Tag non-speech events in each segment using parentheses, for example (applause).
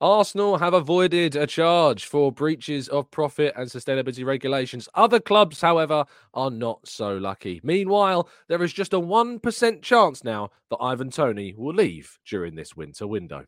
Arsenal have avoided a charge for breaches of profit and sustainability regulations. Other clubs, however, are not so lucky. Meanwhile, there is just a 1% chance now that Ivan Toney will leave during this winter window.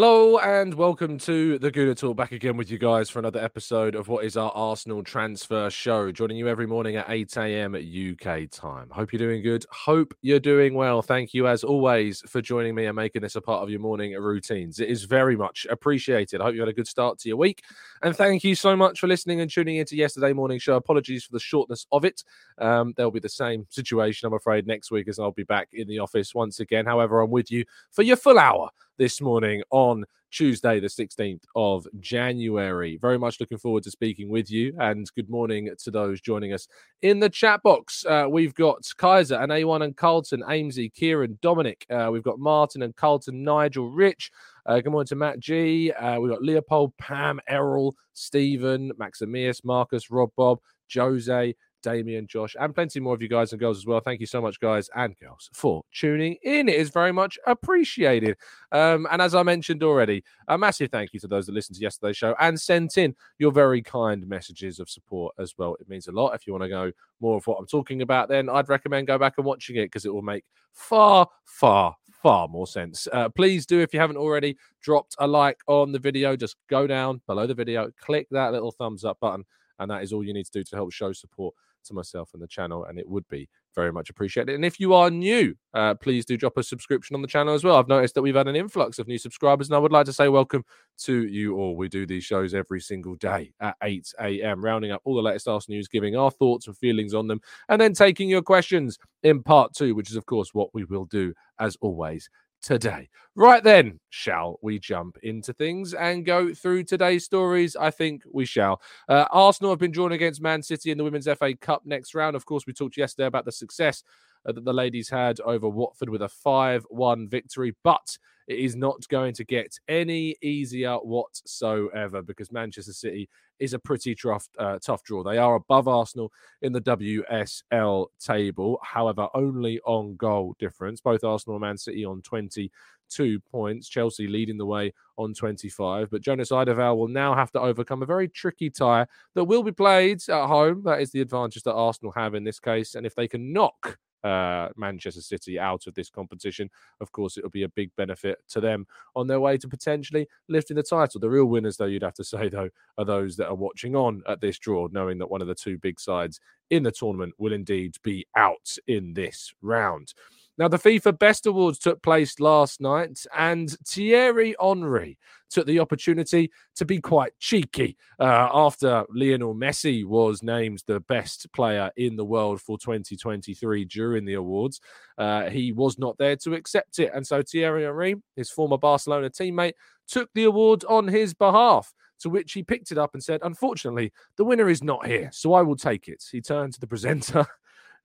Hello and welcome to the Gooner Talk. Back again with you guys for another episode of what is our Arsenal transfer show. Joining you every morning at 8 a.m. UK time. Hope you're doing good. Hope you're doing well. Thank you as always for joining me and making this a part of your morning routines. It is very much appreciated. I hope you had a good start to your week. And thank you so much for listening and tuning into yesterday morning show. Apologies for the shortness of it. Um, there'll be the same situation, I'm afraid, next week as I'll be back in the office once again. However, I'm with you for your full hour this morning on Tuesday, the 16th of January. Very much looking forward to speaking with you. And good morning to those joining us in the chat box. Uh, we've got Kaiser and A1 and Carlton, Amesy, Kieran, Dominic. Uh, we've got Martin and Carlton, Nigel, Rich. Uh, good morning to Matt G. Uh, we've got Leopold, Pam, Errol, Stephen, Maximius, Marcus, Rob, Bob, Jose, Damien, Josh, and plenty more of you guys and girls as well. Thank you so much, guys and girls, for tuning in. It is very much appreciated. Um, and as I mentioned already, a massive thank you to those that listened to yesterday's show and sent in your very kind messages of support as well. It means a lot. If you want to know more of what I'm talking about, then I'd recommend go back and watching it because it will make far, far, far more sense. Uh, please do, if you haven't already, dropped a like on the video. Just go down below the video, click that little thumbs up button, and that is all you need to do to help show support to myself and the channel, and it would be very much appreciated. And if you are new, uh, please do drop a subscription on the channel as well. I've noticed that we've had an influx of new subscribers, and I would like to say welcome to you all. We do these shows every single day at 8 a.m., rounding up all the latest Arsenal news, giving our thoughts and feelings on them, and then taking your questions in part two, which is, of course, what we will do as always today. Right then, shall we jump into things and go through today's stories? I think we shall. Uh, Arsenal have been drawn against Man City in the Women's FA Cup next round. Of course, we talked yesterday about the success that the ladies had over Watford with a 5 1 victory, but it is not going to get any easier whatsoever because Manchester City is a pretty tough, uh, tough draw. They are above Arsenal in the WSL table, however, only on goal difference. Both Arsenal and Man City on 22 points, Chelsea leading the way on 25. But Jonas Eidevall will now have to overcome a very tricky tie that will be played at home. That is the advantage that Arsenal have in this case. And if they can knock uh, Manchester City out of this competition. Of course, it'll be a big benefit to them on their way to potentially lifting the title. The real winners, though, you'd have to (laughs) say, though, are those that are watching on at this draw, knowing that one of the two big sides in the tournament will indeed be out in this round. Now, the FIFA Best Awards took place last night, and Thierry Henry took the opportunity to be quite cheeky uh, after Lionel Messi was named the best player in the world for 2023 during the awards. Uh, he was not there to accept it, and so Thierry Henry, his former Barcelona teammate, took the award on his behalf. To which he picked it up and said, Unfortunately, the winner is not here, so I will take it. He turned to the presenter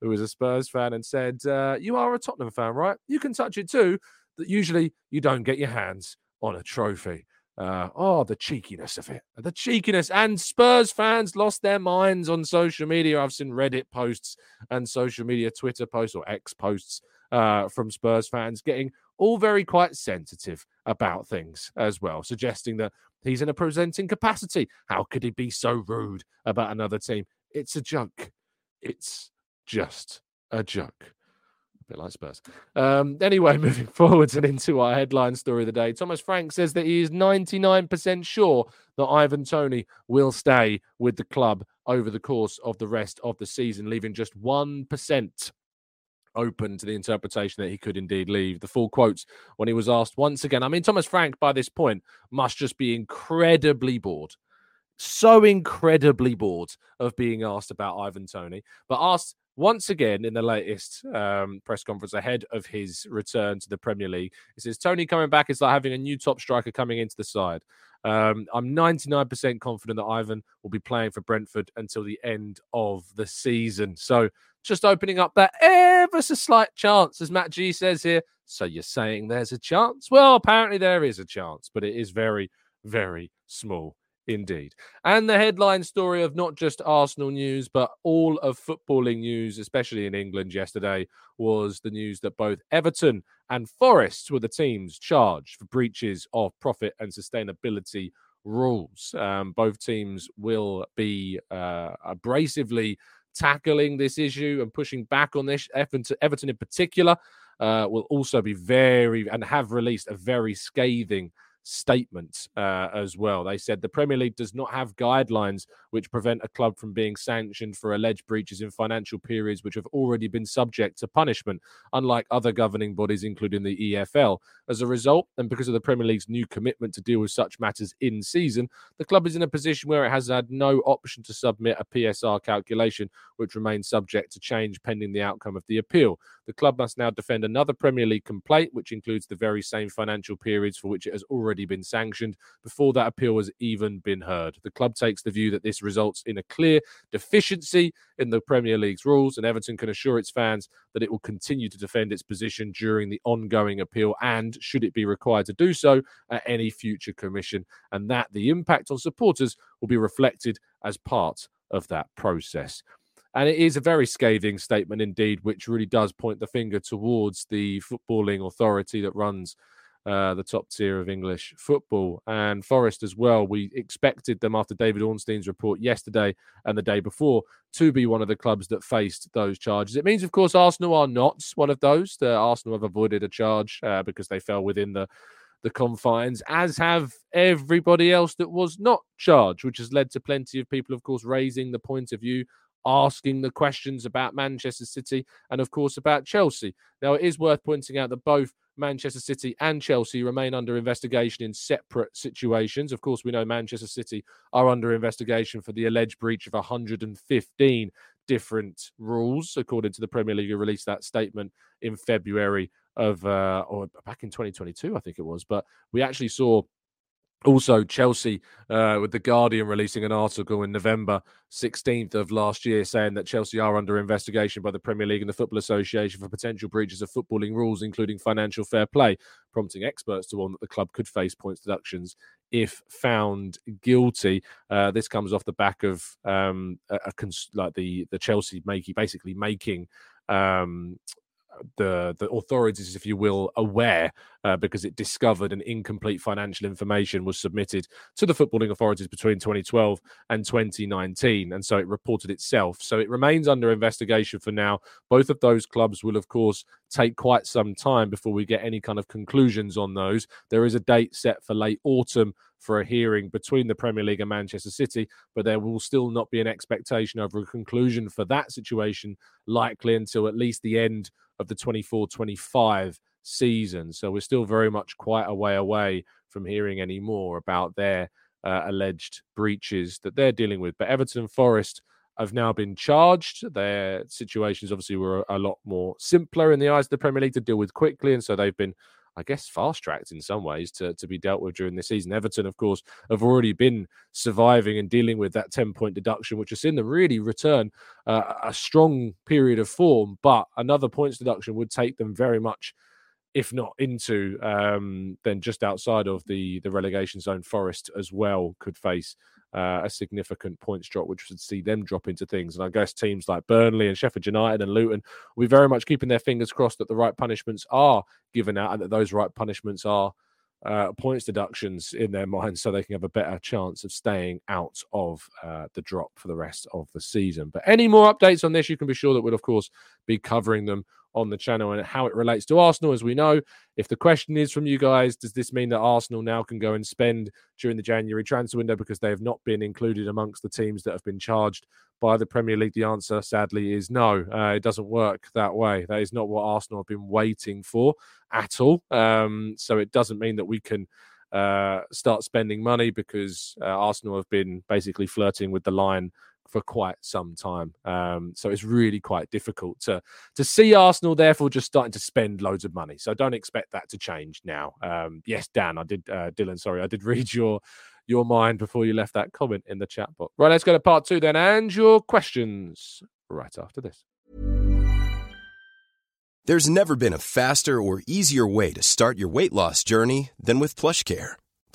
who was a Spurs fan and said, uh, You are a Tottenham fan, right? You can touch it too. that usually you don't get your hands on a trophy. Uh, oh, the cheekiness of it. The cheekiness. And Spurs fans lost their minds on social media. I've seen Reddit posts and social media, Twitter posts or X posts uh, from Spurs fans getting all very quite sensitive about things as well, suggesting that he's in a presenting capacity. How could he be so rude about another team? It's a joke. It's just a joke A bit like Spurs. Um, anyway, (laughs) moving forwards and into our headline story of the day, Thomas Frank says that he is 99% sure that Ivan Toney will stay with the club over the course of the rest of the season, leaving just 1% open to the interpretation that he could indeed leave. The full quotes when he was asked once again. I mean, Thomas Frank, by this point, must just be incredibly bored. So incredibly bored of being asked about Ivan Toney, but asked once again in the latest um, press conference ahead of his return to the Premier League. He says Toney coming back is like having a new top striker coming into the side. Um, I'm 99% confident that Ivan will be playing for Brentford until the end of the season. So just opening up that ever so slight chance, as Matt G says here. So you're saying there's a chance? Well, apparently there is a chance, but it is very, very small Indeed. And the headline story of not just Arsenal news, but all of footballing news, especially in England yesterday, was the news that both Everton and Forest were the teams charged for breaches of profit and sustainability rules. Um, both teams will be uh, abrasively tackling this issue and pushing back on this. Everton, in particular, uh, will also be very and have released a very scathing statement uh, as well. They said the Premier League does not have guidelines which prevent a club from being sanctioned for alleged breaches in financial periods which have already been subject to punishment, unlike other governing bodies, including the EFL. As a result, and because of the Premier League's new commitment to deal with such matters in season, the club is in a position where it has had no option to submit a PSR calculation, which remains subject to change pending the outcome of the appeal. The club must now defend another Premier League complaint, which includes the very same financial periods for which it has already been sanctioned before that appeal has even been heard. The club takes the view that this results in a clear deficiency in the Premier League's rules, and Everton can assure its fans that it will continue to defend its position during the ongoing appeal and, should it be required to do so, at any future commission, and that the impact on supporters will be reflected as part of that process. And it is a very scathing statement indeed, which really does point the finger towards the footballing authority that runs uh, the top tier of English football. And Forest as well. We expected them after David Ornstein's report yesterday and the day before to be one of the clubs that faced those charges. It means, of course, Arsenal are not one of those. The Arsenal have avoided a charge uh, because they fell within the the confines, as have everybody else that was not charged, which has led to plenty of people, of course, raising the point of view asking the questions about Manchester City and, of course, about Chelsea. Now, it is worth pointing out that both Manchester City and Chelsea remain under investigation in separate situations. Of course, we know Manchester City are under investigation for the alleged breach of 115 different rules, according to the Premier League, who released that statement in February of, uh, or back in 2022, I think it was. But we actually saw also, Chelsea, uh, with The Guardian releasing an article in November 16th of last year saying that Chelsea are under investigation by the Premier League and the Football Association for potential breaches of footballing rules, including financial fair play, prompting experts to warn that the club could face points deductions if found guilty. Uh, this comes off the back of um, a, a cons- like the the Chelsea making basically making um, the the authorities, if you will, aware uh, because it discovered an incomplete financial information was submitted to the footballing authorities between 2012 and 2019, and so it reported itself. So it remains under investigation for now. Both of those clubs will, of course, take quite some time before we get any kind of conclusions on those. There is a date set for late autumn for a hearing between the Premier League and Manchester City, but there will still not be an expectation over a conclusion for that situation likely until at least the end of the 24 25 season. So we're still very much quite a way away from hearing any more about their uh, alleged breaches that they're dealing with. But Everton Forest have now been charged. Their situations obviously were a lot more simpler in the eyes of the Premier League to deal with quickly, and so they've been I guess, fast tracked in some ways to, to be dealt with during the season. Everton, of course, have already been surviving and dealing with that 10 point deduction, which has seen them really return uh, a strong period of form. But another points deduction would take them very much if not into, um, then just outside of the the relegation zone. Forest as well could face uh, a significant points drop, which would see them drop into things. And I guess teams like Burnley and Sheffield United and Luton will be very much keeping their fingers crossed that the right punishments are given out and that those right punishments are uh, points deductions in their minds so they can have a better chance of staying out of uh, the drop for the rest of the season. But any more updates on this, you can be sure that we'll, of course, be covering them on the channel and how it relates to Arsenal. As we know, if the question is from you guys, does this mean that Arsenal now can go and spend during the January transfer window because they have not been included amongst the teams that have been charged by the Premier League? The answer, sadly, is no. Uh, it doesn't work that way. That is not what Arsenal have been waiting for at all. Um, so it doesn't mean that we can uh, start spending money because uh, Arsenal have been basically flirting with the line for quite some time. Um, so it's really quite difficult to to see Arsenal therefore just starting to spend loads of money. So don't expect that to change now. Um, yes, Dan, I did uh, Dylan, sorry, I did (laughs) read your your mind before you left that comment in the chat box. Right, let's go to part two then and your questions right after this. There's never been a faster or easier way to start your weight loss journey than with PlushCare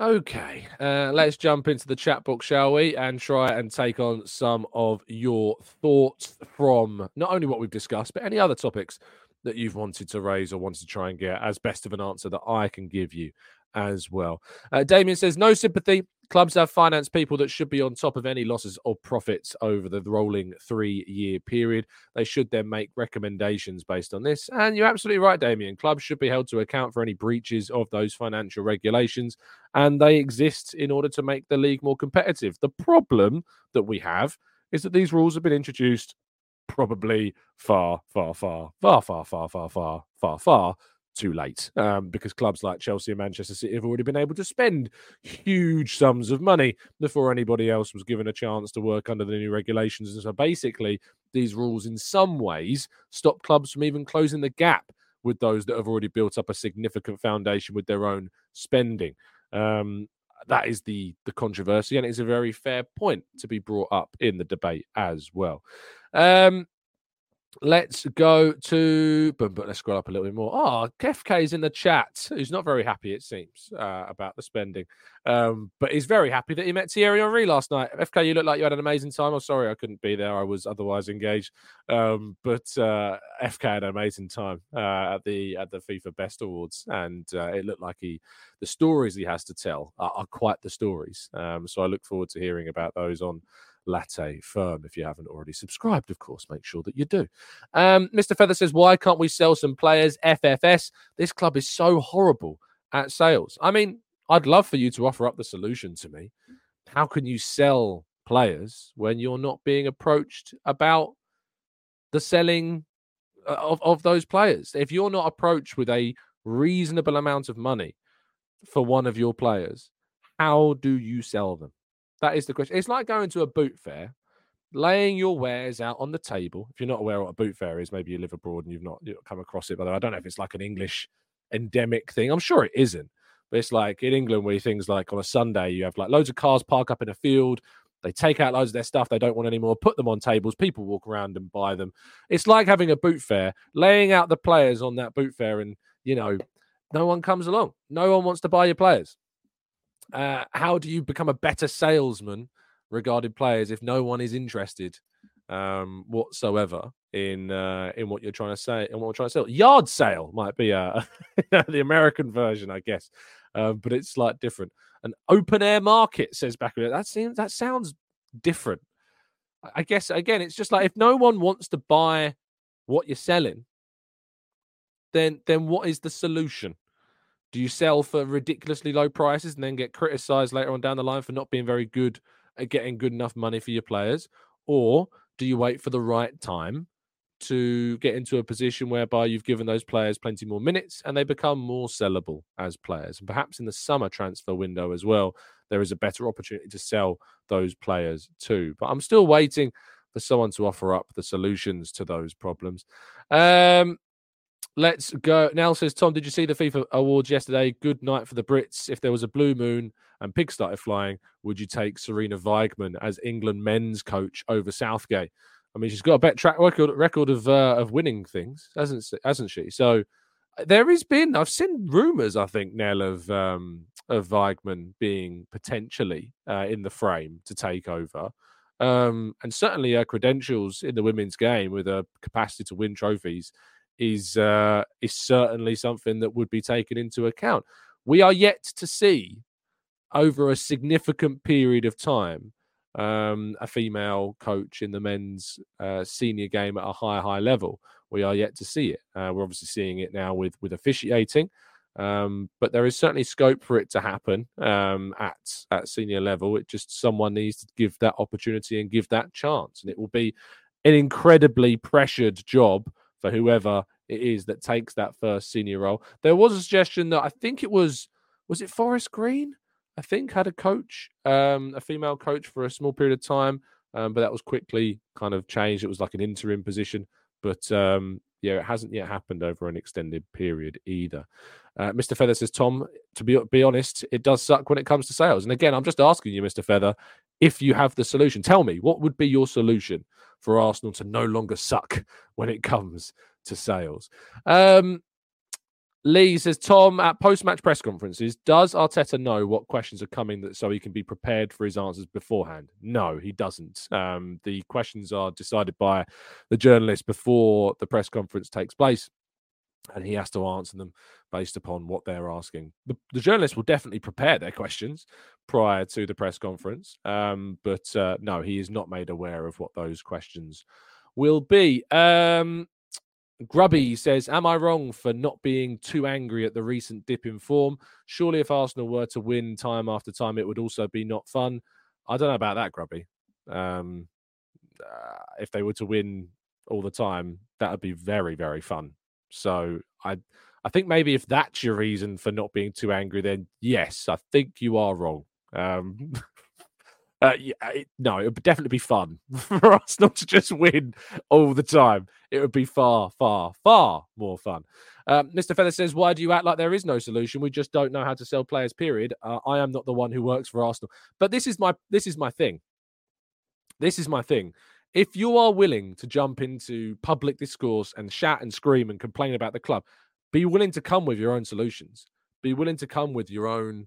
Okay, uh, let's jump into the chat box, shall we? And try and take on some of your thoughts from not only what we've discussed, but any other topics that you've wanted to raise or wanted to try and get as best of an answer that I can give you as well. Uh, Damien says, no sympathy. Clubs have finance people that should be on top of any losses or profits over the rolling three year period. They should then make recommendations based on this. And you're absolutely right, Damien. Clubs should be held to account for any breaches of those financial regulations, and they exist in order to make the league more competitive. The problem that we have is that these rules have been introduced probably far, far, far, far, far, far, far, far, far, far too late um, because clubs like Chelsea and Manchester City have already been able to spend huge sums of money before anybody else was given a chance to work under the new regulations. And so basically, these rules in some ways stop clubs from even closing the gap with those that have already built up a significant foundation with their own spending. Um, that is the the controversy, and it's a very fair point to be brought up in the debate as well. Um, Let's go to, but, but let's scroll up a little bit more. Oh, FK is in the chat, He's not very happy, it seems, uh, about the spending. Um, but he's very happy that he met Thierry Henry last night. FK, you look like you had an amazing time. I'm oh, sorry I couldn't be there. I was otherwise engaged. Um, but uh, FK had an amazing time uh, at the at the FIFA Best Awards, and uh, it looked like he the stories he has to tell are, are quite the stories. Um, so I look forward to hearing about those on Latte Firm. If you haven't already subscribed, of course, make sure that you do. Um, Mr. Feather says, Why can't we sell some players? FFS. This club is so horrible at sales. I mean, I'd love for you to offer up the solution to me. How can you sell players when you're not being approached about the selling uh, of, of those players? If you're not approached with a reasonable amount of money for one of your players, how do you sell them? That is the question. It's like going to a boot fair, laying your wares out on the table. If you're not aware what a boot fair is, maybe you live abroad and you've not, come across it. But I don't know if it's like an English endemic thing. I'm sure it isn't. But it's like in England where things like on a Sunday, you have like loads of cars park up in a field. They take out loads of their stuff they don't want anymore, put them on tables. People walk around and buy them. It's like having a boot fair, laying out the players on that boot fair, and you know, no one comes along. No one wants to buy your players. Uh, how do you become a better salesman regarding players if no one is interested um, whatsoever in uh, in what you're trying to say and what we're trying to sell? Yard sale might be uh, (laughs) the American version, I guess. um, but it's like different. An open air market says back. That seems that sounds different. I guess again, it's just like if no one wants to buy what you're selling, then then what is the solution? Do you sell for ridiculously low prices and then get criticized later on down the line for not being very good at getting good enough money for your players? Or do you wait for the right time to get into a position whereby you've given those players plenty more minutes and they become more sellable as players? And perhaps in the summer transfer window as well, there is a better opportunity to sell those players too. But I'm still waiting for someone to offer up the solutions to those problems. Um, Let's go. Nell says, Tom, did you see the FIFA awards yesterday? Good night for the Brits. If there was a blue moon and pigs started flying, would you take Sarina Wiegman as England men's coach over Southgate? I mean, she's got a better track record record of uh, of winning things, hasn't hasn't she? So uh, there has been. I've seen rumours. I think Nell of um, of Wiegman being potentially uh, in the frame to take over. Um, and certainly her credentials in the women's game with a capacity to win trophies is uh, is certainly something that would be taken into account. We are yet to see over a significant period of time um, a female coach in the men's uh, senior game at a high high level. We are yet to see it. Uh, we're obviously seeing it now with with officiating, um, but there is certainly scope for it to happen um, at at senior level. It just someone needs to give that opportunity and give that chance, and it will be an incredibly pressured job for whoever it is that takes that first senior role. There was a suggestion that I think it was was it Forest Green? I think had a coach, um, a female coach for a small period of time, um, but that was quickly kind of changed. It was like an interim position, but um, yeah, it hasn't yet happened over an extended period either. Uh, Mr. Feather says, Tom, to be be honest, it does suck when it comes to sales. And again, I'm just asking you, Mr. Feather, if you have the solution. Tell me what would be your solution for Arsenal to no longer suck (laughs) when it comes to sales. Um, Lee says, Tom, at post match press conferences, does Arteta know what questions are coming that so he can be prepared for his answers beforehand? No, he doesn't. Um, the questions are decided by the journalist before the press conference takes place, and he has to answer them based upon what they're asking. The, the journalist will definitely prepare their questions prior to the press conference, um, but uh, no, he is not made aware of what those questions will be. Um, Grubby says, Am I wrong for not being too angry at the recent dip in form? Surely, if Arsenal were to win time after time, it would also be not fun. I don't know about that, Grubby. Um, uh, if they were to win all the time, that would be very, very fun. So I, I think maybe if that's your reason for not being too angry, then yes, I think you are wrong. Um, (laughs) Uh, yeah, it, no, it would definitely be fun (laughs) for us not to just win all the time. It would be far, far, far more fun. Um, Mr. Feather says, "Why do you act like there is no solution? We just don't know how to sell players. Period. Uh, I am not the one who works for Arsenal, but this is my this is my thing. This is my thing. If you are willing to jump into public discourse and shout and scream and complain about the club, be willing to come with your own solutions. Be willing to come with your own."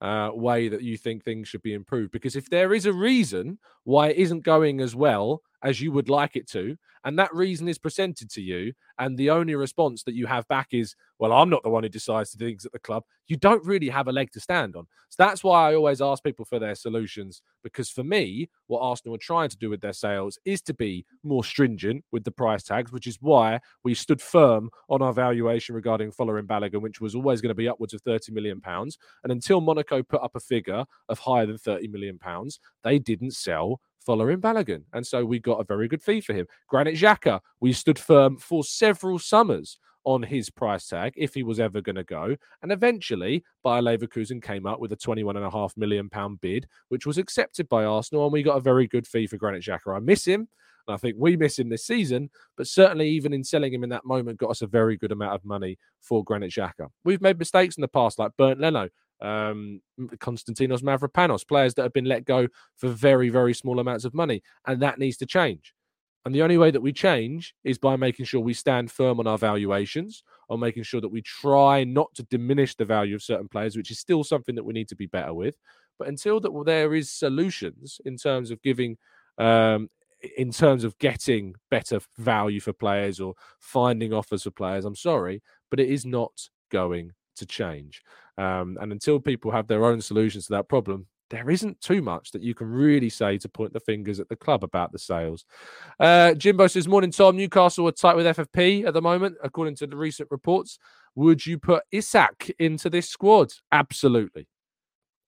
uh, way that you think things should be improved. Because if there is a reason why it isn't going as well as you would like it to, and that reason is presented to you, and the only response that you have back is, well, I'm not the one who decides to do things at the club, you don't really have a leg to stand on. So that's why I always ask people for their solutions. Because for me, what Arsenal are trying to do with their sales is to be more stringent with the price tags, which is why we stood firm on our valuation regarding Folarin Balogun, which was always going to be upwards of 30 million pounds. And until Monaco put up a figure of higher than 30 million pounds, they didn't sell Folarin Balogun. And so we got a very good fee for him. Granit Xhaka, we stood firm for several summers on his price tag if he was ever going to go. And eventually, Bayer Leverkusen came up with a £21.5 million bid, which was accepted by Arsenal. And we got a very good fee for Granit Xhaka. I miss him. And I think we miss him this season, but certainly even in selling him in that moment, got us a very good amount of money for Granit Xhaka. We've made mistakes in the past, like Bernd Leno, um, Konstantinos Mavropanos, players that have been let go for very, very small amounts of money. And that needs to change. And the only way that we change is by making sure we stand firm on our valuations, or making sure that we try not to diminish the value of certain players, which is still something that we need to be better with. But until that, well, there is solutions in terms of giving, um, in terms of getting better value for players or finding offers for players. I'm sorry, but it is not going to change. Um, and until people have their own solutions to that problem, there isn't too much that you can really say to point the fingers at the club about the sales. Uh, Jimbo says, Morning, Tom. Newcastle are tight with FFP at the moment, according to the recent reports. Would you put Isak into this squad? Absolutely.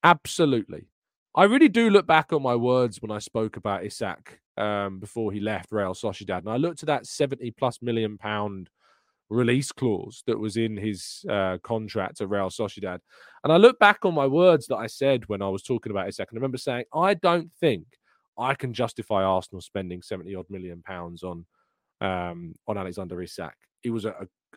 Absolutely. I really do look back on my words when I spoke about Isak um, before he left Real Sociedad. And I looked at that 70 plus million pound release clause that was in his uh, contract at Real Sociedad. And I look back on my words that I said when I was talking about Isak. And I remember saying, I don't think I can justify Arsenal spending 70 odd million pounds on um, on Alexander Isak. He was a,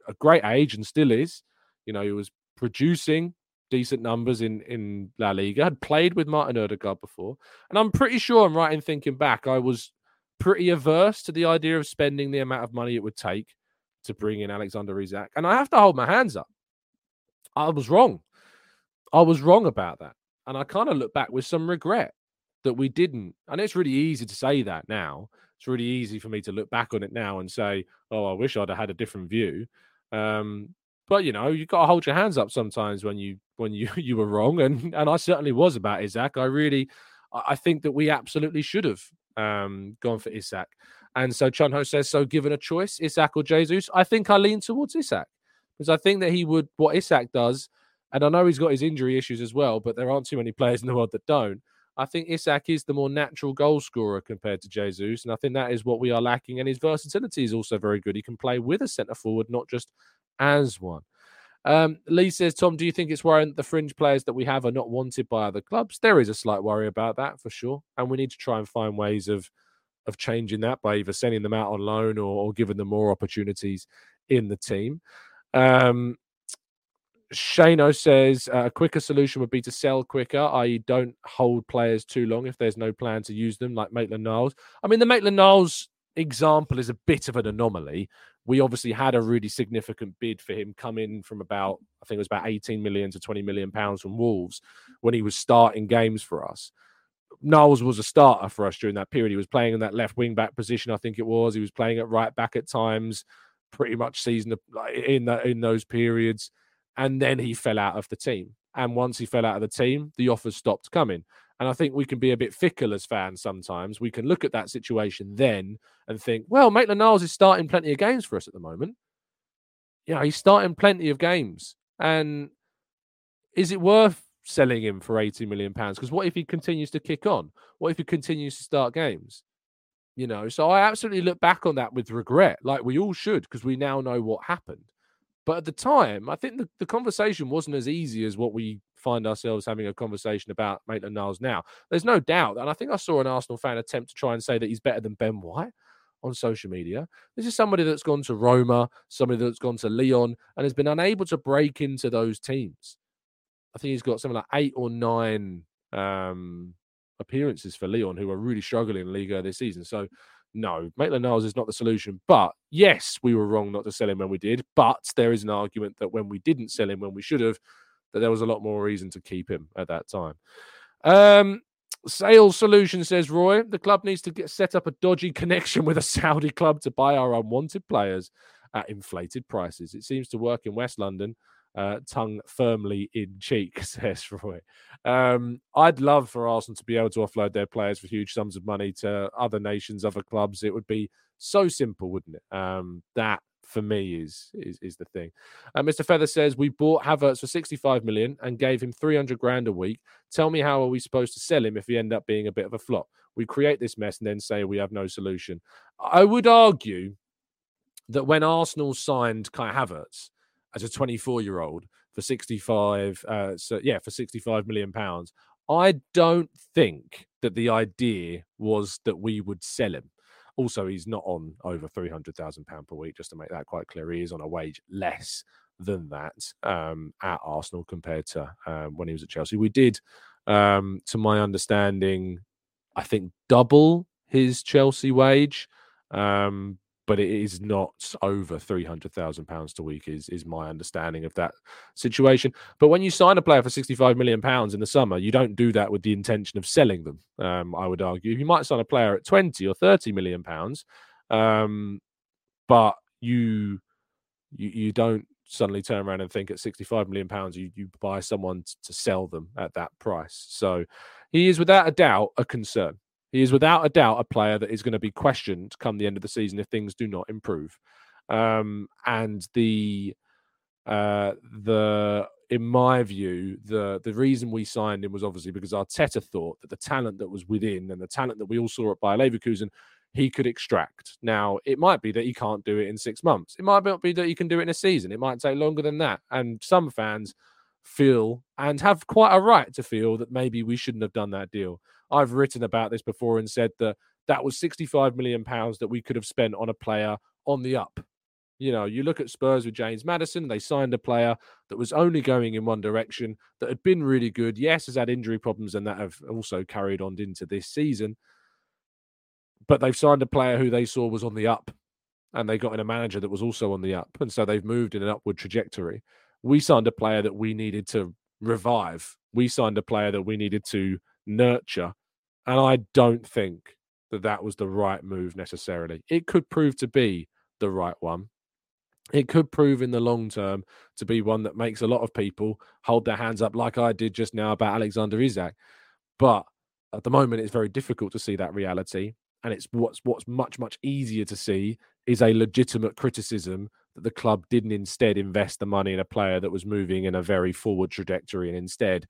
a great age and still is. You know, he was producing decent numbers in in La Liga. Had played with Martin Odegaard before, and I'm pretty sure I'm right in thinking back. I was pretty averse to the idea of spending the amount of money it would take to bring in Alexander Isak, and I have to hold my hands up. I was wrong. I was wrong about that, and I kind of look back with some regret that we didn't. And it's really easy to say that now. It's really easy for me to look back on it now and say, "Oh, I wish I'd have had a different view." Um, but you know, you've got to hold your hands up sometimes when you when you (laughs) you were wrong, and and I certainly was about Isak. I really, I think that we absolutely should have um, gone for Isak. And so Chunho says, so given a choice, Isak or Jesus, I think I lean towards Isak because I think that he would what Isak does, and I know he's got his injury issues as well, but there aren't too many players in the world that don't. I think Isak is the more natural goal scorer compared to Jesus, and I think that is what we are lacking. And his versatility is also very good. He can play with a centre forward, not just as one. Um, Lee says, Tom, do you think it's worrying that the fringe players that we have are not wanted by other clubs? There is a slight worry about that for sure. And we need to try and find ways of of changing that by either sending them out on loan or, or giving them more opportunities in the team. Um, Shano says uh, a quicker solution would be to sell quicker, i.e., don't hold players too long if there's no plan to use them, like Maitland Niles. I mean, the Maitland Niles example is a bit of an anomaly we obviously had a really significant bid for him coming from about I think it was about 18 million to 20 million pounds from Wolves when he was starting games for us. Niles was a starter for us during that period. He was playing in that left wing back position, I think it was. He was playing at right back at times, pretty much season in that in those periods, and then he fell out of the team. And once he fell out of the team, the offers stopped coming. And I think we can be a bit fickle as fans sometimes. We can look at that situation then and think, well, Maitland Niles is starting plenty of games for us at the moment. Yeah, he's starting plenty of games. And is it worth selling him for 80 million pounds? Because what if he continues to kick on? What if he continues to start games? You know, so I absolutely look back on that with regret, like we all should, because we now know what happened. But at the time, I think the, the conversation wasn't as easy as what we find ourselves having a conversation about Maitland Niles now. There's no doubt, and I think I saw an Arsenal fan attempt to try and say that he's better than Ben White on social media. This is somebody that's gone to Roma, somebody that's gone to Lyon, and has been unable to break into those teams. I think he's got something like eight or nine um, appearances for Lyon, who are really struggling in Liga this season. So no, Maitland Niles is not the solution. But yes, we were wrong not to sell him when we did. But there is an argument that when we didn't sell him when we should have, that there was a lot more reason to keep him at that time. Um, sales solution says Roy. The club needs to get set up a dodgy connection with a Saudi club to buy our unwanted players at inflated prices. It seems to work in West London uh, tongue firmly in cheek, (laughs) says Roy. Um, I'd love for Arsenal to be able to offload their players for huge sums of money to other nations, other clubs. It would be so simple, wouldn't it? Um, that for me is is, is the thing. Uh, Mr. Feather says we bought Havertz for 65 million and gave him 300 grand a week. Tell me how are we supposed to sell him if he end up being a bit of a flop? We create this mess and then say we have no solution. I would argue that when Arsenal signed Kai Havertz, as a 24 year old for 65 uh, so yeah for 65 million pounds i don't think that the idea was that we would sell him. Also he's not on over 300,000 pound per week just to make that quite clear. He is on a wage less than that um, at arsenal compared to um, when he was at chelsea. We did um, to my understanding i think double his chelsea wage um, but it is not over three hundred thousand pounds a week. Is is my understanding of that situation. But when you sign a player for sixty five million pounds in the summer, you don't do that with the intention of selling them. Um, I would argue you might sign a player at twenty or thirty million pounds, um, but you, you you don't suddenly turn around and think at 65 million pounds you, you buy someone to sell them at that price. So he is without a doubt a concern. He is without a doubt a player that is going to be questioned come the end of the season if things do not improve. Um, and the uh, the in my view, the the reason we signed him was obviously because Arteta thought that the talent that was within and the talent that we all saw at Bayer Leverkusen he could extract. Now, it might be that he can't do it in six months. It might not be that he can do it in a season. It might take longer than that. And some fans feel and have quite a right to feel that maybe we shouldn't have done that deal. I've written about this before and said that that was 65 million pounds that we could have spent on a player on the up. You know, you look at Spurs with James Maddison, they signed a player that was only going in one direction, that had been really good. Yes, has had injury problems and that have also carried on into this season but they've signed a player who they saw was on the up and they got in a manager that was also on the up. And so they've moved in an upward trajectory. We signed a player that we needed to revive. We signed a player that we needed to nurture. And I don't think that that was the right move necessarily. It could prove to be the right one. It could prove in the long term to be one that makes a lot of people hold their hands up, like I did just now about Alexander Isak. But at the moment, it's very difficult to see that reality and it's what's what's much much easier to see is a legitimate criticism that the club didn't instead invest the money in a player that was moving in a very forward trajectory and instead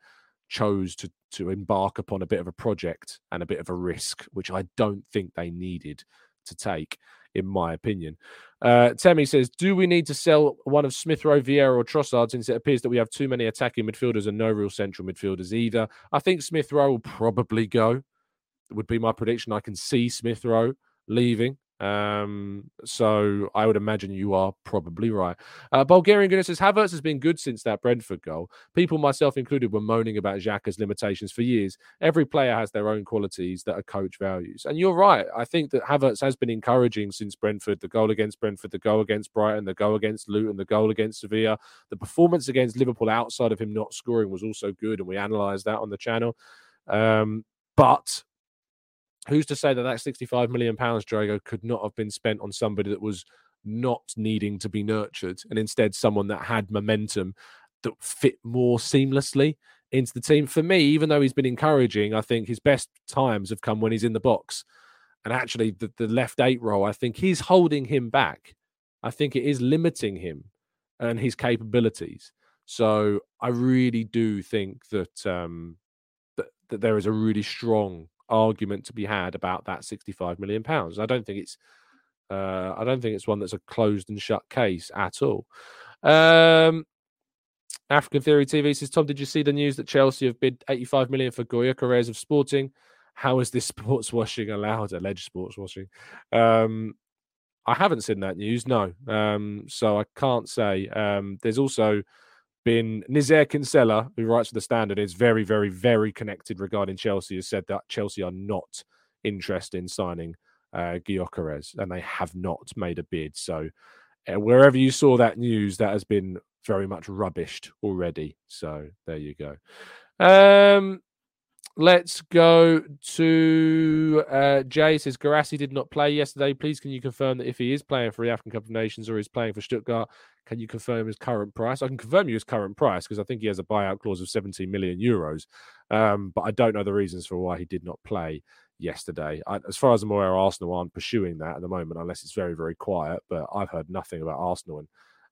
chose to to embark upon a bit of a project and a bit of a risk which I don't think they needed to take in my opinion. Uh, says, Do we need to sell one of Smith Rowe, Vieira, or Trossard since it appears that we have too many attacking midfielders and no real central midfielders either? I think Smith Rowe will probably go would be my prediction. I can see Smith Rowe leaving. Um, so I would imagine you are probably right. Uh, Bulgarian goodness says Havertz has been good since that Brentford goal. People, myself included, were moaning about Xhaka's limitations for years. Every player has their own qualities that a coach values, and you're right. I think that Havertz has been encouraging since Brentford. The goal against Brentford, the goal against Brighton, the goal against Luton, the goal against Sevilla. The performance against Liverpool, outside of him not scoring, was also good, and we analysed that on the channel. Um, but who's to say that that 65 million pounds, Drago, could not have been spent on somebody that was not needing to be nurtured and instead someone that had momentum that fit more seamlessly into the team? For me, even though he's been encouraging, I think his best times have come when he's in the box. And actually, the, the left eight role, I think he's holding him back. I think it is limiting him and his capabilities. So I really do think that um, that, that there is a really strong argument to be had about that 65 million pounds. I don't think it's uh, I don't think it's one that's a closed and shut case at all. Um, African Theory TV says, Tom, did you see the news that Chelsea have bid 85 million for Gyökeres of Sporting? How is this (laughs) sports washing allowed? Alleged sports washing. Um, I haven't seen that news, no. Um, so I can't say. Um, there's also been Nizaar Kinsella, who writes for the Standard, is very, very, very connected regarding Chelsea. Has said that Chelsea are not interested in signing uh, Gyökeres, and they have not made a bid. So uh, wherever you saw that news, that has been very much rubbished already. So there you go. Um, let's go to uh, Jay. Says Guirassy did not play yesterday. Please, can you confirm that if he is playing for the African Cup of Nations or is playing for Stuttgart, can you confirm his current price? I can confirm you his current price because I think he has a buyout clause of 17 million euros. Um, but I don't know the reasons for why he did not play yesterday. I, as far as I'm aware, Arsenal aren't pursuing that at the moment, unless it's very, very quiet. But I've heard nothing about Arsenal and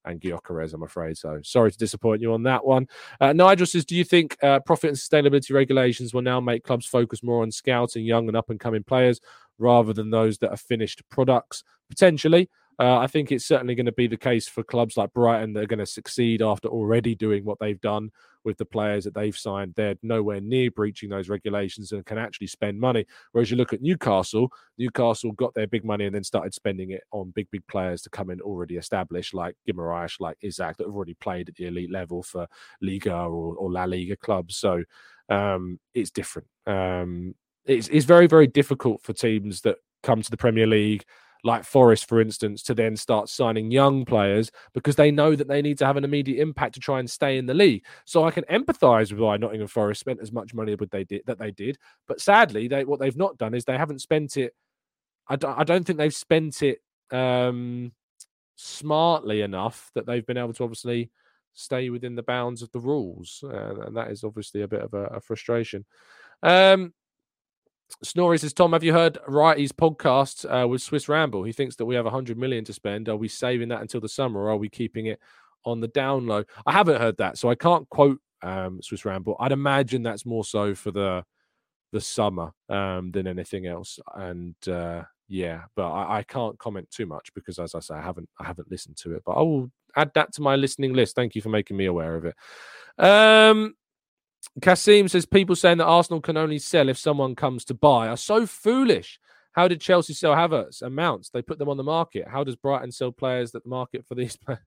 and Gyökeres, I'm afraid. So sorry to disappoint you on that one. Uh, Nigel says, do you think uh, profit and sustainability regulations will now make clubs focus more on scouting young and up and coming players rather than those that are finished products? Potentially. Uh, I think it's certainly going to be the case for clubs like Brighton that are going to succeed after already doing what they've done with the players that they've signed. They're nowhere near breaching those regulations and can actually spend money. Whereas you look at Newcastle, Newcastle got their big money and then started spending it on big, big players to come in already established, like Guimaraes, like Isak, that have already played at the elite level for Liga or, or La Liga clubs. So um, it's different. Um, it's, it's very, very difficult for teams that come to the Premier League like Forest, for instance, to then start signing young players because they know that they need to have an immediate impact to try and stay in the league. So I can empathise with why Nottingham Forest spent as much money as they did that they did, but sadly, they what they've not done is they haven't spent it. I don't, I don't think they've spent it um, smartly enough that they've been able to obviously stay within the bounds of the rules, uh, and that is obviously a bit of a, a frustration. Um, Snorri says, Tom, have you heard Righty's podcast uh, with Swiss Ramble? He thinks that we have 100 million to spend. Are we saving that until the summer or are we keeping it on the down low? I haven't heard that, so I can't quote um, Swiss Ramble. I'd imagine that's more so for the the summer um, than anything else. And uh, yeah, but I, I, can't comment too much because, as I say, I haven't I haven't listened to it. But I will add that to my listening list. Thank you for making me aware of it. Um, Kasim says people saying that Arsenal can only sell if someone comes to buy are so foolish. How did Chelsea sell Havertz and Mounts? They put them on the market. How does Brighton sell players that market for these (laughs) players?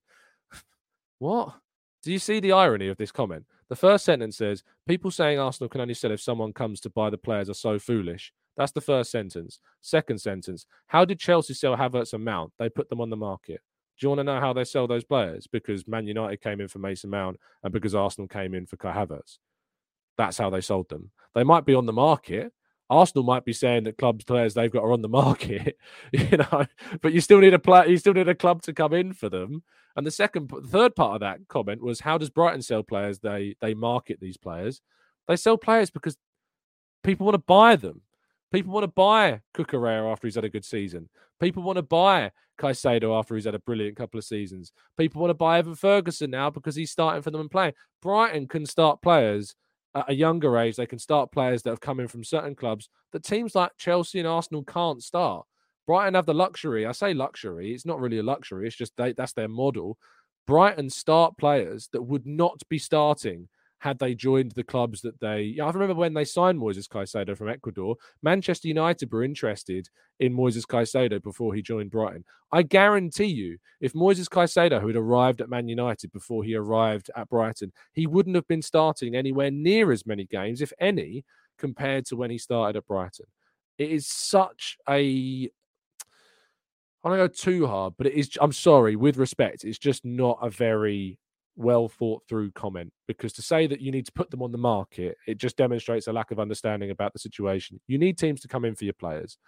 (laughs) what? Do you see the irony of this comment? The first sentence says, People saying Arsenal can only sell if someone comes to buy the players are so foolish. That's the first sentence. Second sentence, How did Chelsea sell Havertz and Mount? They put them on the market. Do you want to know how they sell those players? Because Man United came in for Mason Mount and because Arsenal came in for Kai Havertz. That's how they sold them. They might be on the market. Arsenal might be saying that clubs players they've got are on the market, (laughs) you know, but you still need a play, you still need a club to come in for them. And the second, third part of that comment was, how does Brighton sell players? They they market these players. They sell players because people want to buy them. People want to buy Cucurella after he's had a good season. People want to buy Caicedo after he's had a brilliant couple of seasons. People want to buy Evan Ferguson now because he's starting for them and playing. Brighton can start players at a younger age, they can start players that have come in from certain clubs that teams like Chelsea and Arsenal can't start. Brighton have the luxury. I say luxury, it's not really a luxury, it's just they, that's their model. Brighton start players that would not be starting had they joined the clubs that they. I remember when they signed Moises Caicedo from Ecuador, Manchester United were interested in Moises Caicedo before he joined Brighton. I guarantee you, if Moises Caicedo, who had arrived at Man United before he arrived at Brighton, he wouldn't have been starting anywhere near as many games, if any, compared to when he started at Brighton. It is such a I don't go too hard, but it is. I'm sorry, with respect, it's just not a very well thought through comment because to say that you need to put them on the market, it just demonstrates a lack of understanding about the situation. You need teams to come in for your players.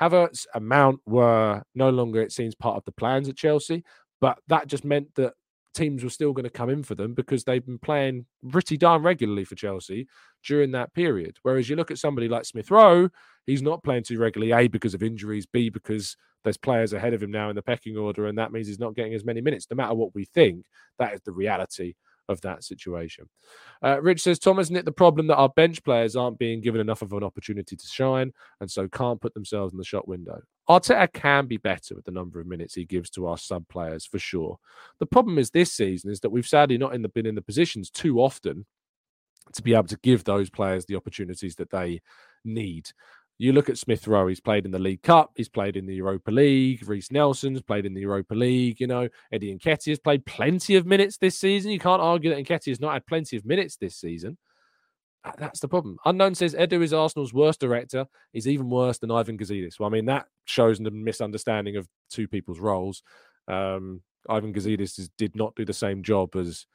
Havertz and Mount were no longer, it seems, part of the plans at Chelsea, but that just meant that teams were still going to come in for them because they've been playing pretty darn regularly for Chelsea during that period. Whereas you look at somebody like Smith Rowe, he's not playing too regularly, A, because of injuries, B, because there's players ahead of him now in the pecking order, and that means he's not getting as many minutes. No matter what we think, that is the reality of that situation. Uh, Rich says, Tom, isn't it the problem that our bench players aren't being given enough of an opportunity to shine and so can't put themselves in the shot window? Arteta can be better with the number of minutes he gives to our sub players for sure. The problem is this season is that we've sadly not in the, been in the positions too often to be able to give those players the opportunities that they need. You look at Smith Rowe, he's played in the League Cup, he's played in the Europa League. Reiss Nelson's played in the Europa League. You know, Eddie Nketiah has played plenty of minutes this season. You can't argue that Nketiah has not had plenty of minutes this season. That's the problem. Unknown says Edu is Arsenal's worst director. He's even worse than Ivan Gazidis. Well, I mean, that shows the misunderstanding of two people's roles. Um, Ivan Gazidis did not do the same job as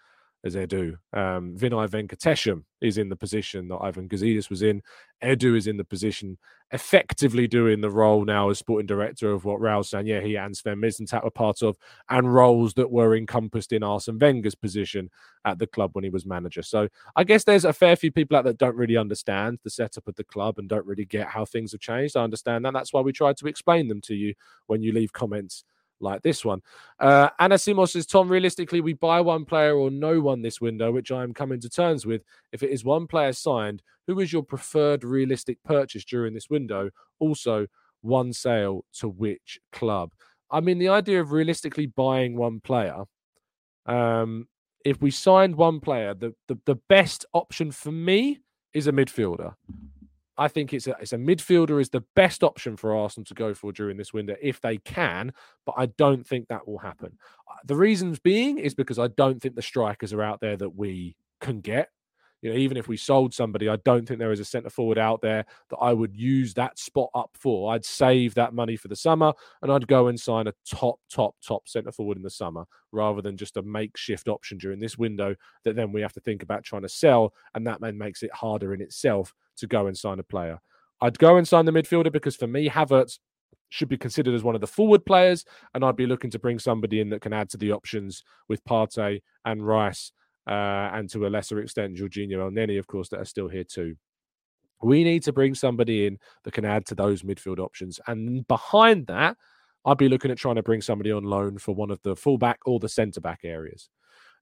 as Edu. Um, Vinai Venkatesham is in the position that Ivan Gazidis was in. Edu is in the position, effectively doing the role now as sporting director of what Raul Sanllehi and Sven Mislintat were part of, and roles that were encompassed in Arsene Wenger's position at the club when he was manager. So I guess there's a fair few people out that don't really understand the setup of the club and don't really get how things have changed. I understand that. That's why we try to explain them to you when you leave comments like this one. Uh, Anna Simos says, Tom, realistically, we buy one player or no one this window, which I am coming to terms with. If it is one player signed, who is your preferred realistic purchase during this window? Also, one sale to which club? I mean, the idea of realistically buying one player, um, if we signed one player, the, the, the best option for me is a midfielder. I think it's a, it's a midfielder is the best option for Arsenal to go for during this window if they can, but I don't think that will happen. Uh, the reasons being is because I don't think the strikers are out there that we can get. You know, even if we sold somebody, I don't think there is a centre forward out there that I would use that spot up for. I'd save that money for the summer and I'd go and sign a top, top, top centre forward in the summer rather than just a makeshift option during this window that then we have to think about trying to sell. And that then makes it harder in itself to go and sign a player. I'd go and sign the midfielder because for me, Havertz should be considered as one of the forward players, and I'd be looking to bring somebody in that can add to the options with Partey and Rice, uh, and to a lesser extent Jorginho Elneny, of course, that are still here too. We need to bring somebody in that can add to those midfield options, and behind that, I'd be looking at trying to bring somebody on loan for one of the fullback or the centre back areas.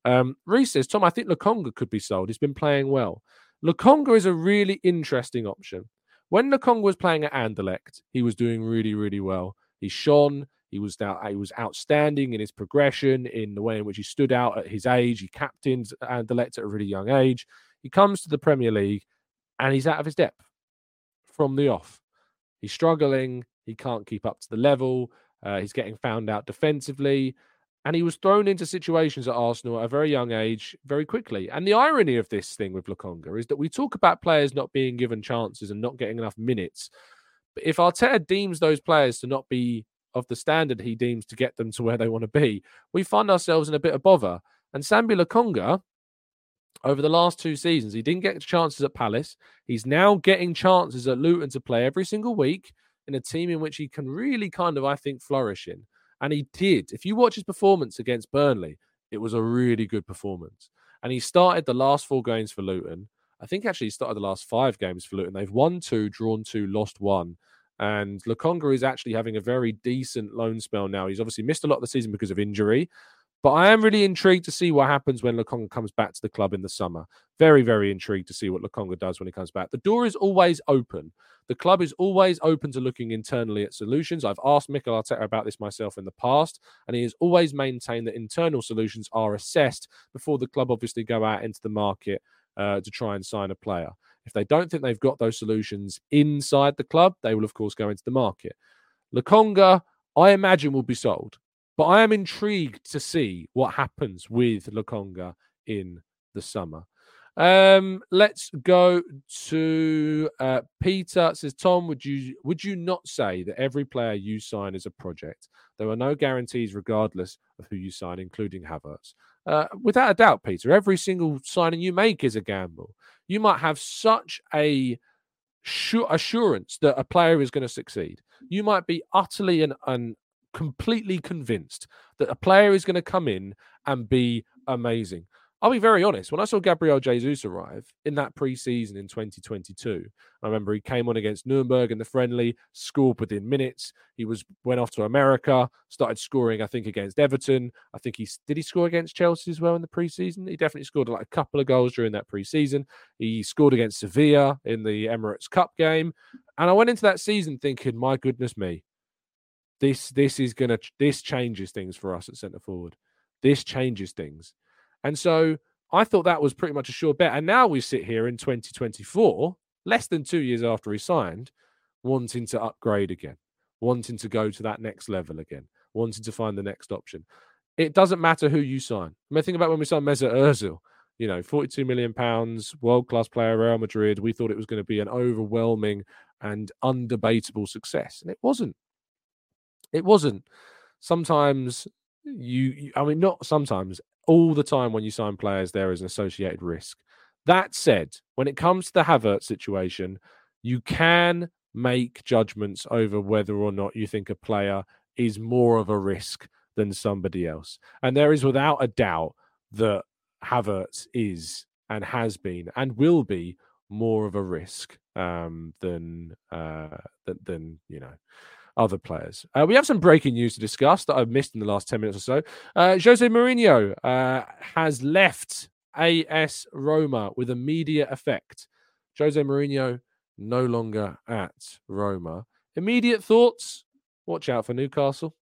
Um, Reese says, Tom, I think Lokonga could be sold. He's been playing well. Lokonga is a really interesting option. When Lokonga was playing at Anderlecht, he was doing really, really well. He shone. He was he was outstanding in his progression, in the way in which he stood out at his age. He captained Anderlecht at a really young age. He comes to the Premier League and he's out of his depth from the off. He's struggling. He can't keep up to the level. Uh, he's getting found out defensively. And he was thrown into situations at Arsenal at a very young age very quickly. And the irony of this thing with Lokonga is that we talk about players not being given chances and not getting enough minutes. But if Arteta deems those players to not be of the standard he deems to get them to where they want to be, we find ourselves in a bit of bother. And Sambi Lokonga, over the last two seasons, he didn't get chances at Palace. He's now getting chances at Luton to play every single week in a team in which he can really kind of, I think, flourish in. And he did. If you watch his performance against Burnley, it was a really good performance. And he started the last four games for Luton. I think actually he started the last five games for Luton. They've won two, drawn two, lost one. And Lokonga is actually having a very decent loan spell now. He's obviously missed a lot of the season because of injury, but I am really intrigued to see what happens when Lokonga comes back to the club in the summer. Very, very intrigued to see what Lokonga does when he comes back. The door is always open. The club is always open to looking internally at solutions. I've asked Mikel Arteta about this myself in the past, and he has always maintained that internal solutions are assessed before the club obviously go out into the market uh, to try and sign a player. If they don't think they've got those solutions inside the club, they will, of course, go into the market. Lokonga, I imagine, will be sold. But I am intrigued to see what happens with Lokonga in the summer. Um, let's go to uh, Peter. Says Tom, would you would you not say that every player you sign is a project? There are no guarantees, regardless of who you sign, including Havertz. Uh, without a doubt, Peter, every single signing you make is a gamble. You might have such a assurance that a player is going to succeed. You might be utterly and, and completely convinced that a player is going to come in and be amazing. I'll be very honest. When I saw Gabriel Jesus arrive in that preseason in 2022, I remember he came on against Nuremberg in the friendly, scored within minutes. He was went off to America, started scoring. I think against Everton. I think he did he score against Chelsea as well in the preseason. He definitely scored like a couple of goals during that preseason. He scored against Sevilla in the Emirates Cup game, and I went into that season thinking, my goodness me, this this is gonna this changes things for us at centre forward. This changes things, and so I thought that was pretty much a sure bet. And now we sit here in 2024, less than two years after he signed, wanting to upgrade again, wanting to go to that next level again, wanting to find the next option. It doesn't matter who you sign. I mean, think about when we signed Mesut Ozil. You know, 42 million pounds, world class player, Real Madrid. We thought it was going to be an overwhelming and undebatable success, and it wasn't. It wasn't. Sometimes you, I mean, not sometimes, all the time when you sign players, there is an associated risk. That said, when it comes to the Havertz situation, you can make judgments over whether or not you think a player is more of a risk than somebody else. And there is without a doubt that Havertz is and has been and will be more of a risk um, than, uh, than than you know other players. Uh, we have some breaking news to discuss that I've missed in the last 10 minutes or so. Uh, Jose Mourinho uh, has left AS Roma with immediate effect. Jose Mourinho no longer at Roma. Immediate thoughts? Watch out for Newcastle.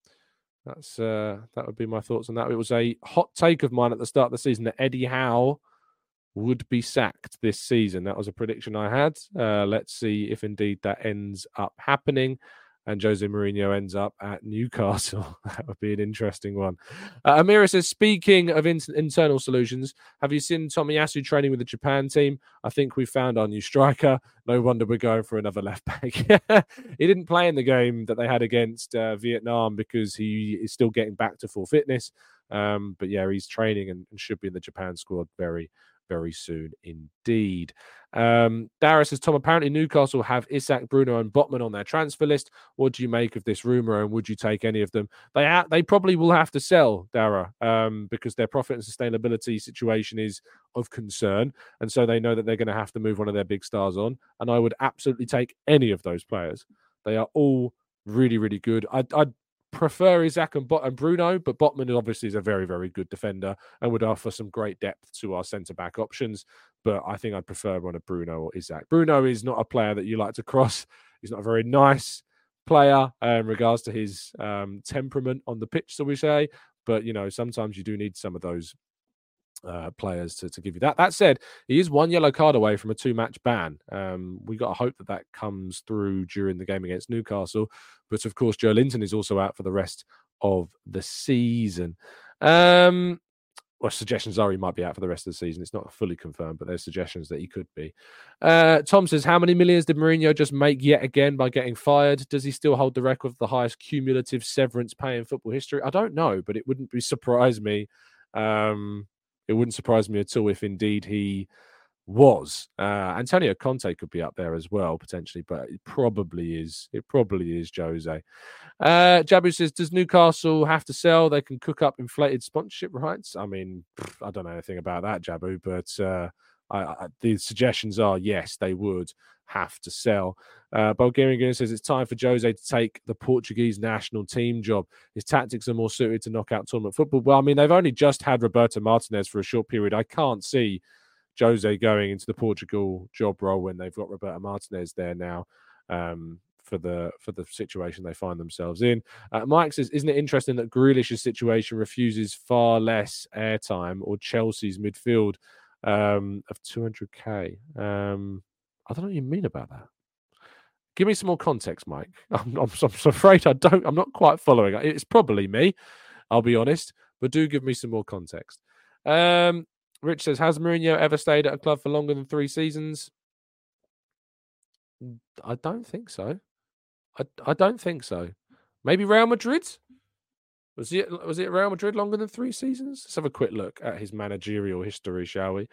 That's uh, that would be my thoughts on that. It was a hot take of mine at the start of the season that Eddie Howe would be sacked this season. That was a prediction I had. Uh, let's see if indeed that ends up happening and Jose Mourinho ends up at Newcastle. (laughs) that would be an interesting one. Uh, Amira says, speaking of in- internal solutions, have you seen Tomiyasu training with the Japan team? I think we found our new striker. No wonder we're going for another (laughs) left back. (laughs) he didn't play in the game that they had against uh, Vietnam because he is still getting back to full fitness. Um, but yeah, he's training and, and should be in the Japan squad very, very soon indeed. Um, Dara says, Tom, apparently Newcastle have Isak, Bruno, and Botman on their transfer list. What do you make of this rumor, and would you take any of them? They ha- they probably will have to sell Dara um, because their profit and sustainability situation is of concern, and so they know that they're going to have to move one of their big stars on. And I would absolutely take any of those players. They are all really, really good. I'd, I'd prefer Isak and, Bot- and Bruno, but Botman obviously is a very, very good defender and would offer some great depth to our centre back options. But I think I'd prefer one of Bruno or Isak. Bruno is not a player that you like to cross. (laughs) He's not a very nice player uh, in regards to his um, temperament on the pitch, so we say. But you know, sometimes you do need some of those uh, players to, to give you that. That said, he is one yellow card away from a two match ban. Um, we got to hope that that comes through during the game against Newcastle. But of course, Joelinton is also out for the rest of the season. Um, well, suggestions are he might be out for the rest of the season. It's not fully confirmed, but there's suggestions that he could be. Uh, Tom says, How many millions did Mourinho just make yet again by getting fired? Does he still hold the record of the highest cumulative severance pay in football history? I don't know, but it wouldn't be surprise me. Um, it wouldn't surprise me at all if indeed he was. Uh, Antonio Conte could be up there as well potentially, but it probably is. It probably is Jose. Uh, Jabu says, "Does Newcastle have to sell? They can cook up inflated sponsorship rights." I mean, I don't know anything about that, Jabu, but uh, I, I, the suggestions are yes, they would have to sell. Uh, Bulgarian says it's time for Jose to take the Portuguese national team job. His tactics are more suited to knockout tournament football. Well, I mean, they've only just had Roberto Martinez for a short period. I can't see Jose going into the Portugal job role when they've got Roberto Martinez there now. Um, for the for the situation they find themselves in. Uh, Mike says, "Isn't it interesting that Grealish's situation refuses far less airtime, or Chelsea's midfield um, of 200k?" Um, I don't know what you mean about that. Give me some more context, Mike. (laughs) I'm, I'm, I'm afraid I don't. I'm not quite following. It's probably me. I'll be honest, but do give me some more context. Um, Rich says, "Has Mourinho ever stayed at a club for longer than three seasons?" I don't think so. I, I don't think so. Maybe Real Madrid. Was it was it Real Madrid longer than three seasons? Let's have a quick look at his managerial history, shall we?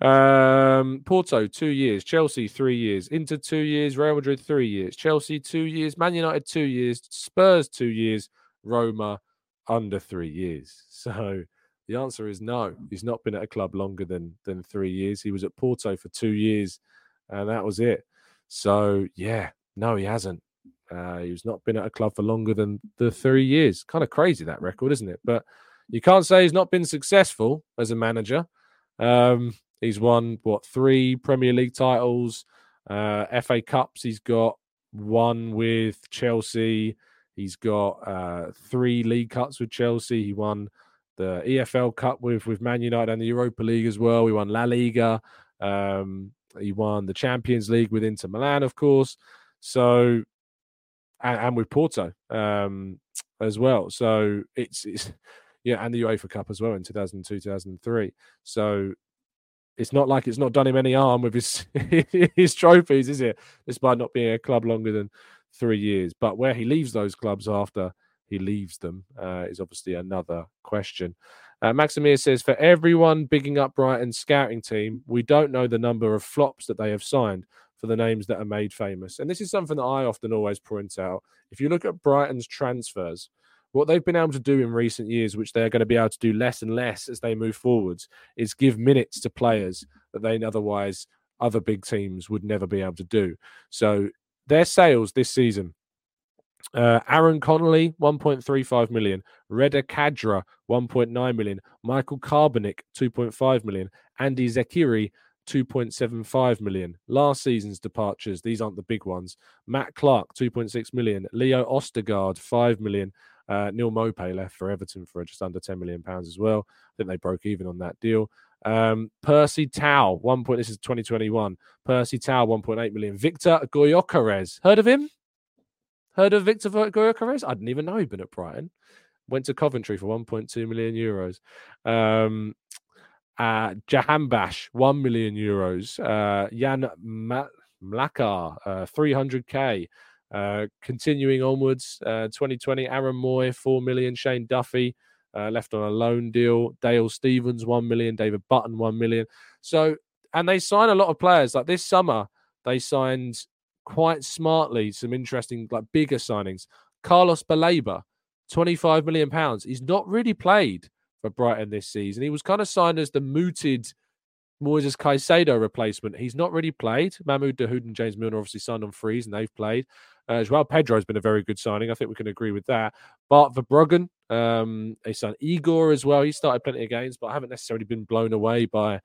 Um, Porto two years, Chelsea three years, Inter two years, Real Madrid three years, Chelsea two years, Man United two years, Spurs two years, Roma under three years. (laughs) So the answer is no. He's not been at a club longer than than three years. He was at Porto for two years, and that was it. So yeah, no, he hasn't. Uh, he's not been at a club for longer than the three years. Kind of crazy that record, isn't it? But you can't say he's not been successful as a manager. Um, he's won what three Premier League titles, uh, FA Cups. He's got one with Chelsea. He's got uh, three League Cups with Chelsea. He won the EFL Cup with with Man United and the Europa League as well. He won La Liga. Um, he won the Champions League with Inter Milan, of course. So and, and with Porto um, as well. So it's, it's (laughs) yeah, and the UEFA Cup as well in 2002, 2003. So it's not like it's not done him any harm with his (laughs) his trophies, is it? Despite not being a club longer than three years, but where he leaves those clubs after he leaves them uh, is obviously another question. Uh, Maximir says, for everyone bigging up Brighton's scouting team, we don't know the number of flops that they have signed for the names that are made famous. And this is something that I often always point out. If you look at Brighton's transfers, what they've been able to do in recent years, which they're going to be able to do less and less as they move forwards, is give minutes to players that they otherwise other big teams would never be able to do. So their sales this season. Uh, Aaron Connolly, 1.35 million. Reda Khadra, 1.9 million. Michael Karbownik, 2.5 million. Andi Zeqiri, 2.75 million. Last season's departures, these aren't the big ones. Matt Clarke, 2.6 million. Leo Ostigard, 5 million. Uh, Neal Maupay left for Everton for just under 10 million pounds as well. I think they broke even on that deal. Um, Percy Tau, one point. This is 2021. Percy Tau, 1.8 million. Viktor Gyökeres, heard of him? Heard of Viktor Gyökeres? I didn't even know he'd been at Brighton. Went to Coventry for 1.2 million euros. Um, uh, Jahanbakhsh, 1 million euros. Uh, Jan Mlakar, uh, 300k. Uh, continuing onwards, uh, 2020, Aaron Mooy, 4 million. Shane Duffy, uh, left on a loan deal. Dale Stephens, 1 million. David Button, 1 million. So, and they sign a lot of players. Like this summer, they signed quite smartly some interesting, like bigger signings. Carlos Baleba, 25 million pounds. He's not really played for Brighton this season. He was kind of signed as the mooted Moises Caicedo replacement. He's not really played. Mahmoud Dahoud and James Milner obviously signed on freeze and they've played. Uh, as well, Pedro has been a very good signing. I think we can agree with that. Bart Verbruggen, um, they signed Igor as well. He started plenty of games, but I haven't necessarily been blown away by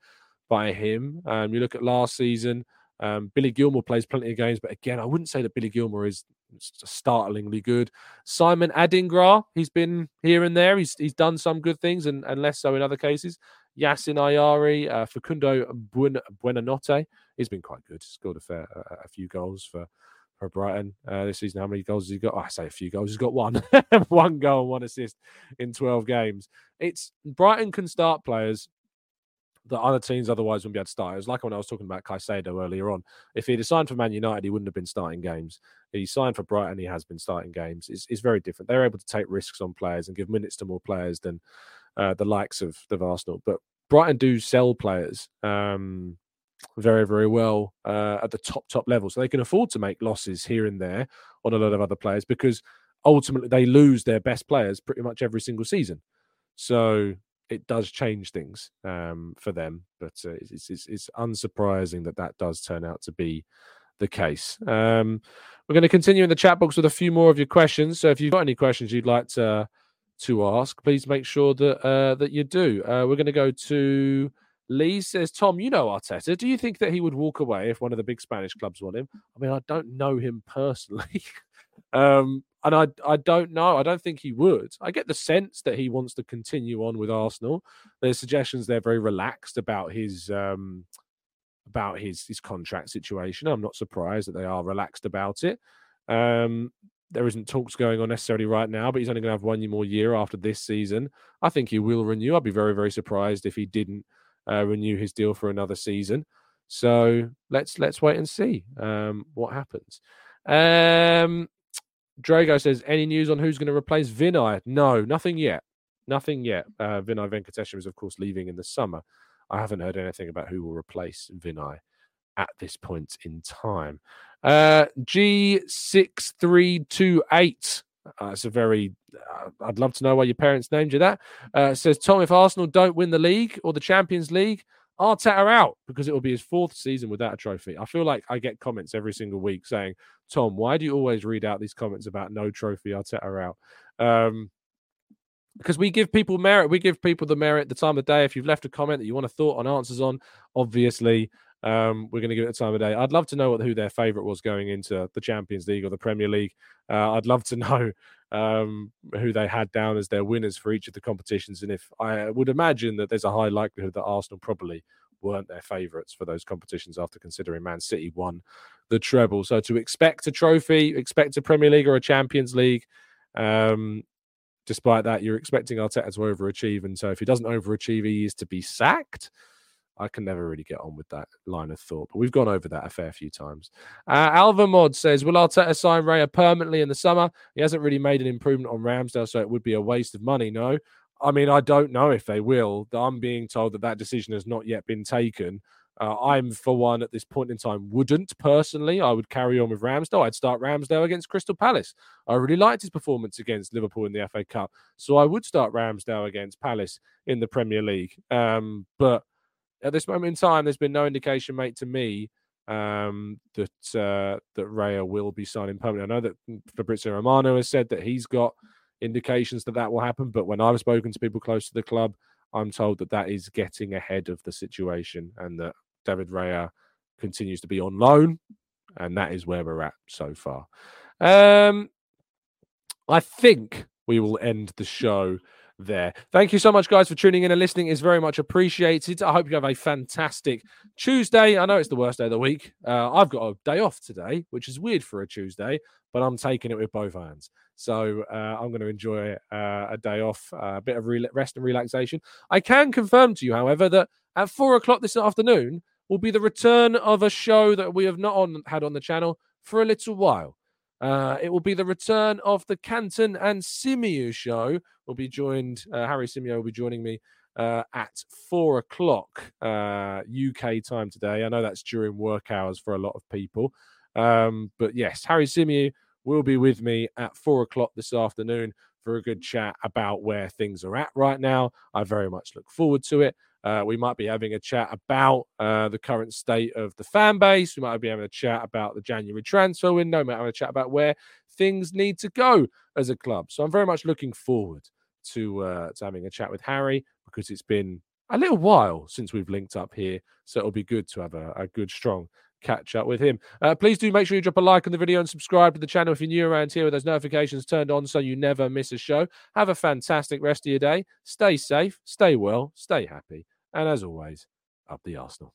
by him. Um, you look at last season, um, Billy Gilmour plays plenty of games, but again, I wouldn't say that Billy Gilmour is startlingly good. Simon Adingra, he's been here and there. He's he's done some good things and, and less so in other cases. Yasin Ayari, uh, Facundo Buen, Buonanotte, he's been quite good. Scored a fair a, a few goals for for Brighton uh, this season. How many goals has he got? Oh, I say a few goals. He's got one, (laughs) one goal, one assist in twelve games. It's Brighton can start players that other teams otherwise wouldn't be able to start. It was like when I was talking about Caicedo earlier on. If he'd signed for Man United, he wouldn't have been starting games. He signed for Brighton, he has been starting games. It's, it's very different. They're able to take risks on players and give minutes to more players than uh, the likes of, of Arsenal. But Brighton do sell players um, very, very well uh, at the top, top level. So they can afford to make losses here and there on a lot of other players because ultimately they lose their best players pretty much every single season. So it does change things um, for them. But uh, it's, it's, it's, unsurprising that that does turn out to be the case. Um, we're going to continue in the chat box with a few more of your questions. So if you've got any questions you'd like to to ask, please make sure that uh, that you do. Uh, we're going to go to Lee. Says Tom, you know Arteta. Do you think that he would walk away if one of the big Spanish clubs want him? I mean, I don't know him personally. (laughs) um, and I I don't know. I don't think he would. I get the sense that he wants to continue on with Arsenal. There's suggestions they're very relaxed about his um, about his his contract situation. I'm not surprised that they are relaxed about it. Um, there isn't talks going on necessarily right now, but he's only going to have one more year after this season. I think he will renew. I'd be very very surprised if he didn't uh, renew his deal for another season. So let's let's wait and see um, what happens. Um, Drago says, any news on who's going to replace Vinai? No, nothing yet. Nothing yet. Uh, Vinai Venkatesham is, of course, leaving in the summer. I haven't heard anything about who will replace Vinai at this point in time. Uh, G6328. Uh, it's a very, uh, I'd love to know why your parents named you that. Uh, says, Tom, if Arsenal don't win the league or the Champions League, Arteta out because it will be his fourth season without a trophy. I feel like I get comments every single week saying, Tom, why do you always read out these comments about no trophy, Arteta out? Um, because we give people merit. We give people the merit, the time of day. If you've left a comment that you want a thought on answers on, obviously, um, we're going to give it the time of day. I'd love to know what, who their favourite was going into the Champions League or the Premier League. Uh, I'd love to (laughs) know um, who they had down as their winners for each of the competitions. And if I would imagine that there's a high likelihood that Arsenal probably weren't their favourites for those competitions after considering Man City won the treble. So to expect a trophy, expect a Premier League or a Champions League. Um, despite that, you're expecting Arteta to overachieve. And so if he doesn't overachieve, he is to be sacked. I can never really get on with that line of thought, but we've gone over that a fair few times. Uh, Alva Mod says, Will Arteta sign Raya permanently in the summer? He hasn't really made an improvement on Ramsdale, so it would be a waste of money. No. I mean, I don't know if they will. I'm being told that that decision has not yet been taken. Uh, I'm, for one, at this point in time, wouldn't personally. I would carry on with Ramsdale. I'd start Ramsdale against Crystal Palace. I really liked his performance against Liverpool in the FA Cup. So I would start Ramsdale against Palace in the Premier League. Um, but at this moment in time, there's been no indication made to me um, that uh, that Raya will be signing permanently. I know that Fabrizio Romano has said that he's got indications that that will happen, but when I've spoken to people close to the club, I'm told that that is getting ahead of the situation and that David Raya continues to be on loan, and that is where we're at so far. Um, I think we will end the show there. Thank you so much, guys, for tuning in and listening. It's very much appreciated. I hope you have a fantastic Tuesday. I know it's the worst day of the week. Uh, I've got a day off today, which is weird for a Tuesday, but I'm taking it with both hands. So uh, I'm going to enjoy uh, a day off, uh, a bit of re- rest and relaxation. I can confirm to you, however, that at four o'clock this afternoon will be the return of a show that we have not on, had on the channel for a little while. Uh, it will be the return of the Canton and Symeou show. We'll be joined, uh, Harry Symeou will be joining me uh, at four o'clock uh, UK time today. I know that's during work hours for a lot of people. Um, but yes, Harry Symeou will be with me at four o'clock this afternoon for a good chat about where things are at right now. I very much look forward to it. Uh, we might be having a chat about uh, the current state of the fan base. We might be having a chat about the January transfer window. We might have a chat about where things need to go as a club. So I'm very much looking forward to, uh, to having a chat with Harry because it's been a little while since we've linked up here. So it'll be good to have a, a good, strong catch up with him. Uh, please do make sure you drop a like on the video and subscribe to the channel if you're new around here with those notifications turned on so you never miss a show. Have a fantastic rest of your day. Stay safe, stay well, stay happy. And as always, up the Arsenal.